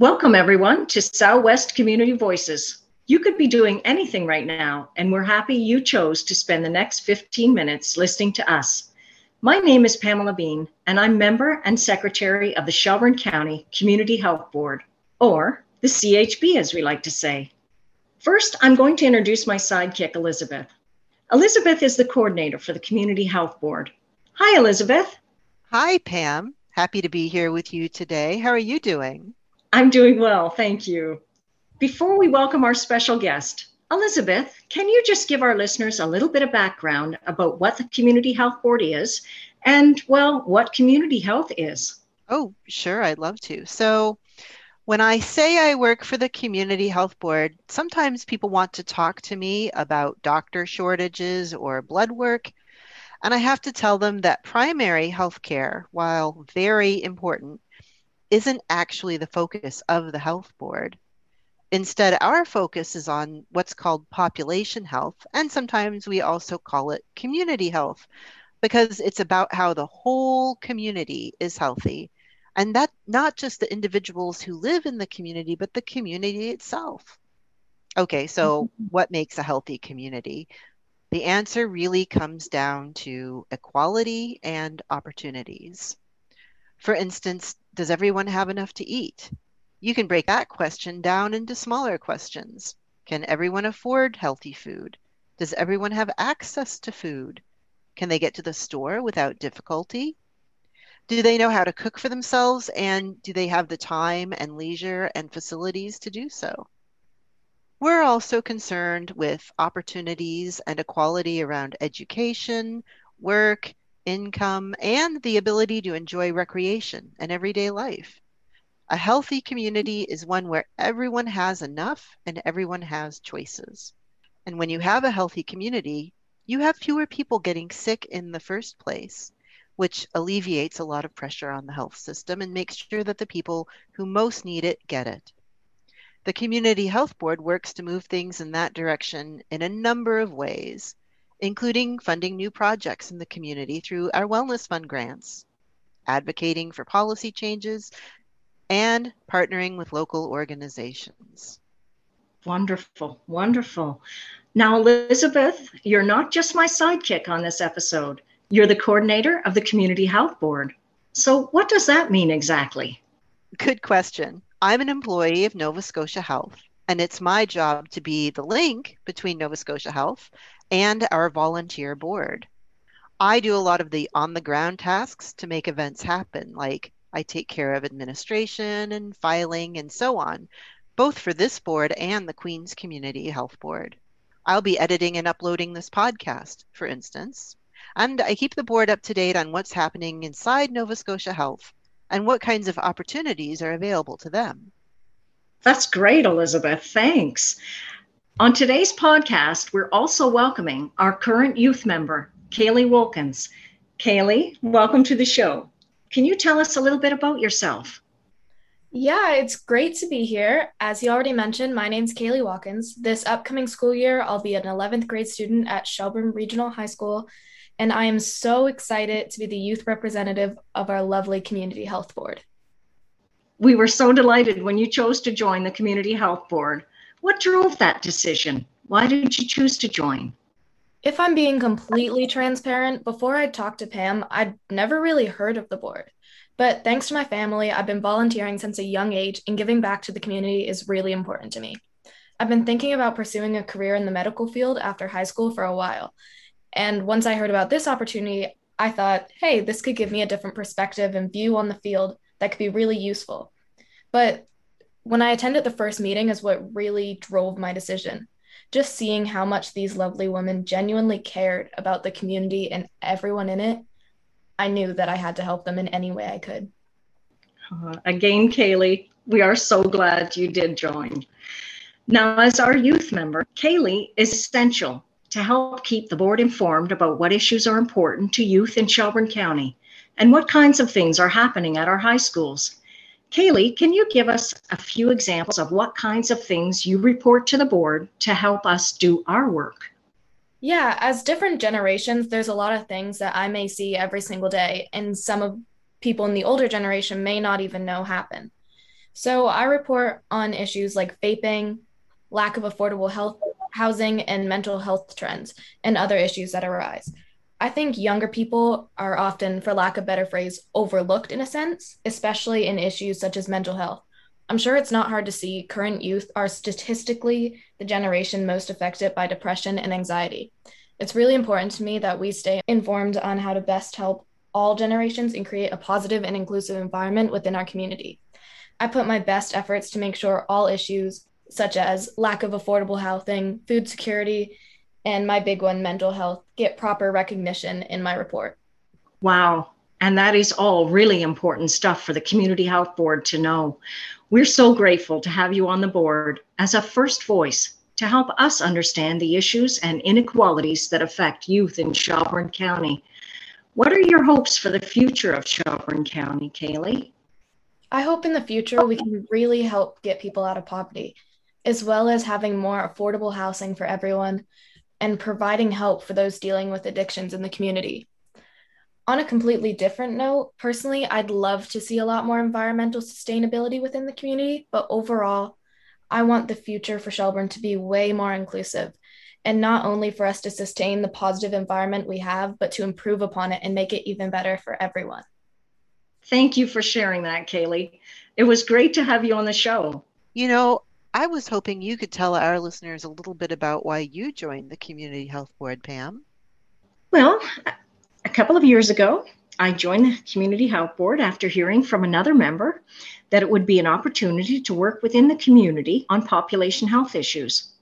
Welcome, everyone, to Southwest Community Voices. You could be doing anything right now, and we're happy you chose to spend the next 15 minutes listening to us. My name is Pamela Bean, and I'm member and secretary of the Shelburne County Community Health Board, or the CHB, as we like to say. First, I'm going to introduce my sidekick, Elizabeth. Elizabeth is the coordinator for the Community Health Board. Hi, Elizabeth. Hi, Pam. Happy to be here with you today. How are you doing? I'm doing well, thank you. Before we welcome our special guest, Elizabeth, can you just give our listeners a little bit of background about what the Community Health Board is and, well, what community health is? Oh, sure, I'd love to. So, when I say I work for the Community Health Board, sometimes people want to talk to me about doctor shortages or blood work. And I have to tell them that primary health care, while very important, isn't actually the focus of the health board. Instead, our focus is on what's called population health, and sometimes we also call it community health because it's about how the whole community is healthy. And that not just the individuals who live in the community, but the community itself. Okay, so mm-hmm. what makes a healthy community? The answer really comes down to equality and opportunities. For instance, does everyone have enough to eat? You can break that question down into smaller questions. Can everyone afford healthy food? Does everyone have access to food? Can they get to the store without difficulty? Do they know how to cook for themselves? And do they have the time and leisure and facilities to do so? We're also concerned with opportunities and equality around education, work, income, and the ability to enjoy recreation and everyday life. A healthy community is one where everyone has enough and everyone has choices. And when you have a healthy community, you have fewer people getting sick in the first place, which alleviates a lot of pressure on the health system and makes sure that the people who most need it get it. The Community Health Board works to move things in that direction in a number of ways, including funding new projects in the community through our Wellness Fund grants, advocating for policy changes, and partnering with local organizations. Wonderful, wonderful. Now, Elizabeth, you're not just my sidekick on this episode, you're the coordinator of the Community Health Board. So, what does that mean exactly? Good question. I'm an employee of Nova Scotia Health, and it's my job to be the link between Nova Scotia Health and our volunteer board. I do a lot of the on the ground tasks to make events happen, like I take care of administration and filing and so on, both for this board and the Queen's Community Health Board. I'll be editing and uploading this podcast, for instance, and I keep the board up to date on what's happening inside Nova Scotia Health and what kinds of opportunities are available to them. That's great, Elizabeth. Thanks. On today's podcast, we're also welcoming our current youth member, Kaylee Wilkins. Kaylee, welcome to the show. Can you tell us a little bit about yourself? Yeah, it's great to be here. As you already mentioned, my name's Kaylee Watkins. This upcoming school year, I'll be an 11th grade student at Shelburne Regional High School, and I am so excited to be the youth representative of our lovely Community Health Board. We were so delighted when you chose to join the Community Health Board. What drove that decision? Why did you choose to join? If I'm being completely transparent, before I talked to Pam, I'd never really heard of the board. But thanks to my family, I've been volunteering since a young age, and giving back to the community is really important to me. I've been thinking about pursuing a career in the medical field after high school for a while. And once I heard about this opportunity, I thought, hey, this could give me a different perspective and view on the field that could be really useful. But when I attended the first meeting is what really drove my decision. Just seeing how much these lovely women genuinely cared about the community and everyone in it, I knew that I had to help them in any way I could. Uh, again, Kaylee, we are so glad you did join. Now, as our youth member, Kaylee is essential to help keep the board informed about what issues are important to youth in Shelburne County and what kinds of things are happening at our high schools. Kaylee, can you give us a few examples of what kinds of things you report to the board to help us do our work? Yeah, as different generations, there's a lot of things that I may see every single day, and some of people in the older generation may not even know happen. So I report on issues like vaping, lack of affordable health housing and mental health trends and other issues that arise. I think younger people are often, for lack of better phrase, overlooked in a sense, especially in issues such as mental health. I'm sure it's not hard to see current youth are statistically the generation most affected by depression and anxiety. It's really important to me that we stay informed on how to best help all generations and create a positive and inclusive environment within our community. I put my best efforts to make sure all issues, such as lack of affordable housing, food security, and my big one, mental health, get proper recognition in my report. Wow. And that is all really important stuff for the Community Health Board to know. We're so grateful to have you on the board as a first voice to help us understand the issues and inequalities that affect youth in Shelburne County. What are your hopes for the future of Shelburne County, Kaylee? I hope in the future we can really help get people out of poverty, as well as having more affordable housing for everyone and providing help for those dealing with addictions in the community. On a completely different note, personally, I'd love to see a lot more environmental sustainability within the community, but overall, I want the future for Shelburne to be way more inclusive and not only for us to sustain the positive environment we have, but to improve upon it and make it even better for everyone. Thank you for sharing that, Kaylee. It was great to have you on the show. You know, I was hoping you could tell our listeners a little bit about why you joined the Community Health Board, Pam. Well, a couple of years ago, I joined the Community Health Board after hearing from another member that it would be an opportunity to work within the community on population health issues.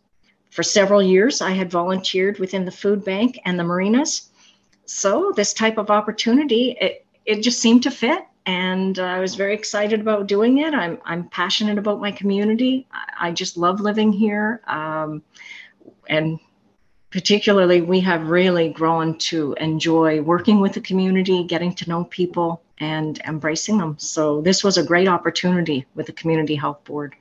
For several years, I had volunteered within the food bank and the marinas. So, this type of opportunity, it, it just seemed to fit and uh, I was very excited about doing it. I'm I'm passionate about my community. I, I just love living here, um, and particularly we have really grown to enjoy working with the community, getting to know people, and embracing them. So this was a great opportunity with the community health board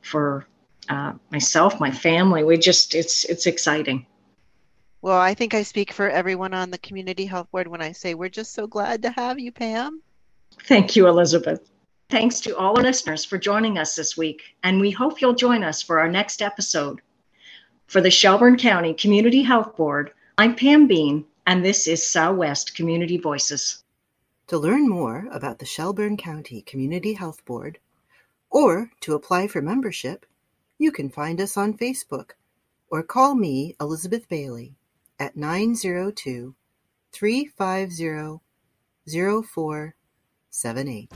for uh, myself, my family. We just it's it's exciting. Well, I think I speak for everyone on the community health board when I say we're just so glad to have you, Pam. Thank you, Elizabeth. Thanks to all our listeners for joining us this week, and we hope you'll join us for our next episode. For the Shelburne County Community Health Board, I'm Pam Bean, and this is Southwest Community Voices. To learn more about the Shelburne County Community Health Board or to apply for membership, you can find us on Facebook or call me, Elizabeth Bailey, at 902 350 04 seven eight.